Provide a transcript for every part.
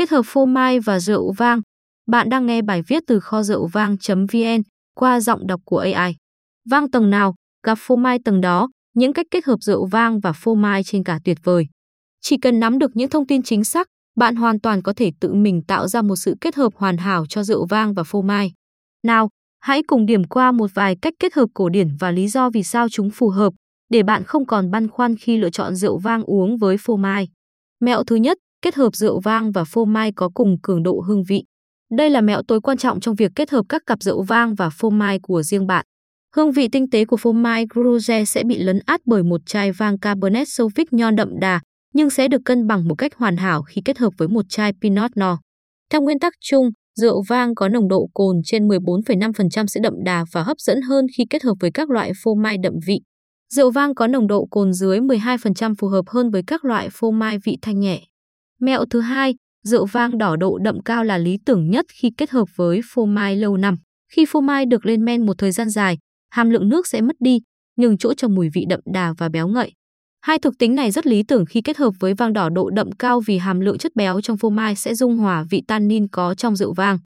kết hợp phô mai và rượu vang. Bạn đang nghe bài viết từ kho rượu vang.vn qua giọng đọc của AI. Vang tầng nào, gặp phô mai tầng đó, những cách kết hợp rượu vang và phô mai trên cả tuyệt vời. Chỉ cần nắm được những thông tin chính xác, bạn hoàn toàn có thể tự mình tạo ra một sự kết hợp hoàn hảo cho rượu vang và phô mai. Nào, hãy cùng điểm qua một vài cách kết hợp cổ điển và lý do vì sao chúng phù hợp, để bạn không còn băn khoăn khi lựa chọn rượu vang uống với phô mai. Mẹo thứ nhất, kết hợp rượu vang và phô mai có cùng cường độ hương vị. Đây là mẹo tối quan trọng trong việc kết hợp các cặp rượu vang và phô mai của riêng bạn. Hương vị tinh tế của phô mai Gruge sẽ bị lấn át bởi một chai vang Cabernet Sauvignon đậm đà, nhưng sẽ được cân bằng một cách hoàn hảo khi kết hợp với một chai Pinot Noir. Theo nguyên tắc chung, rượu vang có nồng độ cồn trên 14,5% sẽ đậm đà và hấp dẫn hơn khi kết hợp với các loại phô mai đậm vị. Rượu vang có nồng độ cồn dưới 12% phù hợp hơn với các loại phô mai vị thanh nhẹ. Mẹo thứ hai, rượu vang đỏ độ đậm cao là lý tưởng nhất khi kết hợp với phô mai lâu năm. Khi phô mai được lên men một thời gian dài, hàm lượng nước sẽ mất đi, nhưng chỗ cho mùi vị đậm đà và béo ngậy. Hai thuộc tính này rất lý tưởng khi kết hợp với vang đỏ độ đậm cao vì hàm lượng chất béo trong phô mai sẽ dung hòa vị tannin có trong rượu vang.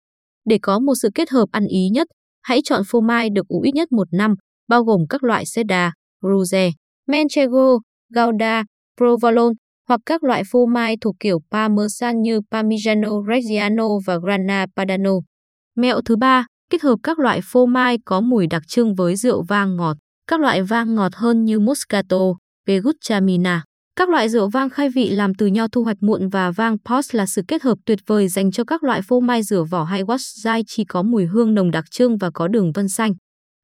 Để có một sự kết hợp ăn ý nhất, hãy chọn phô mai được ủ ít nhất một năm, bao gồm các loại Cheddar, Gruyère, Manchego, Gouda, Provolone hoặc các loại phô mai thuộc kiểu Parmesan như Parmigiano Reggiano và Grana Padano. Mẹo thứ ba, kết hợp các loại phô mai có mùi đặc trưng với rượu vang ngọt. Các loại vang ngọt hơn như Moscato, Pegucciamina. Các loại rượu vang khai vị làm từ nho thu hoạch muộn và vang post là sự kết hợp tuyệt vời dành cho các loại phô mai rửa vỏ hay wash dai chỉ có mùi hương nồng đặc trưng và có đường vân xanh.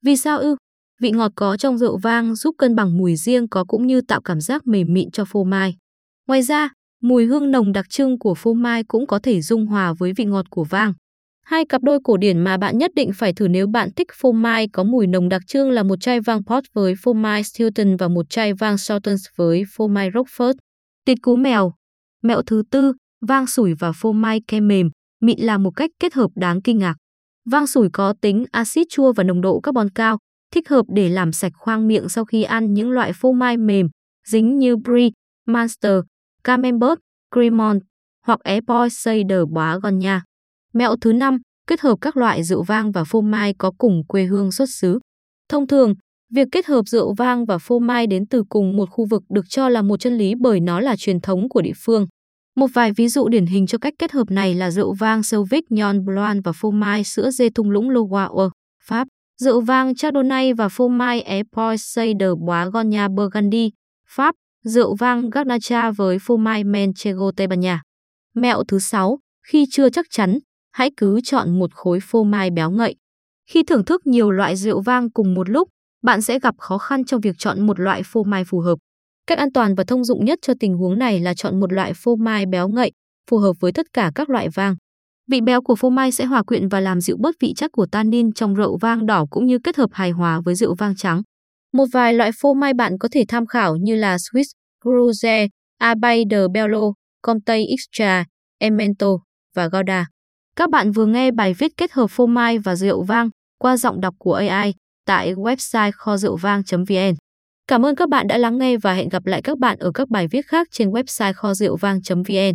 Vì sao ư? Vị ngọt có trong rượu vang giúp cân bằng mùi riêng có cũng như tạo cảm giác mềm mịn cho phô mai. Ngoài ra, mùi hương nồng đặc trưng của phô mai cũng có thể dung hòa với vị ngọt của vang. Hai cặp đôi cổ điển mà bạn nhất định phải thử nếu bạn thích phô mai có mùi nồng đặc trưng là một chai vang pot với phô mai Stilton và một chai vang Sultans với phô mai Rockford. tuyệt cú mèo Mẹo thứ tư, vang sủi và phô mai kem mềm, mịn là một cách kết hợp đáng kinh ngạc. Vang sủi có tính axit chua và nồng độ carbon cao, thích hợp để làm sạch khoang miệng sau khi ăn những loại phô mai mềm, dính như Brie, Monster, Camembert, Cremant hoặc Apple cider Bourgogne. Mẹo thứ năm, kết hợp các loại rượu vang và phô mai có cùng quê hương xuất xứ. Thông thường, việc kết hợp rượu vang và phô mai đến từ cùng một khu vực được cho là một chân lý bởi nó là truyền thống của địa phương. Một vài ví dụ điển hình cho cách kết hợp này là rượu vang Sauvignon Blanc và phô mai sữa dê thung lũng Loire, Pháp, rượu vang Chardonnay và phô mai Epoisay gòn Bourgogne Burgundy, Pháp, rượu vang Garnacha với phô mai Manchego Tây Ban Nha. Mẹo thứ 6, khi chưa chắc chắn, hãy cứ chọn một khối phô mai béo ngậy. Khi thưởng thức nhiều loại rượu vang cùng một lúc, bạn sẽ gặp khó khăn trong việc chọn một loại phô mai phù hợp. Cách an toàn và thông dụng nhất cho tình huống này là chọn một loại phô mai béo ngậy, phù hợp với tất cả các loại vang. Vị béo của phô mai sẽ hòa quyện và làm dịu bớt vị chắc của tannin trong rượu vang đỏ cũng như kết hợp hài hòa với rượu vang trắng. Một vài loại phô mai bạn có thể tham khảo như là Swiss, Gruyère, Abay de Bello, Comte Extra, Emento và Gouda. Các bạn vừa nghe bài viết kết hợp phô mai và rượu vang qua giọng đọc của AI tại website kho rượu vang.vn. Cảm ơn các bạn đã lắng nghe và hẹn gặp lại các bạn ở các bài viết khác trên website kho rượu vang.vn.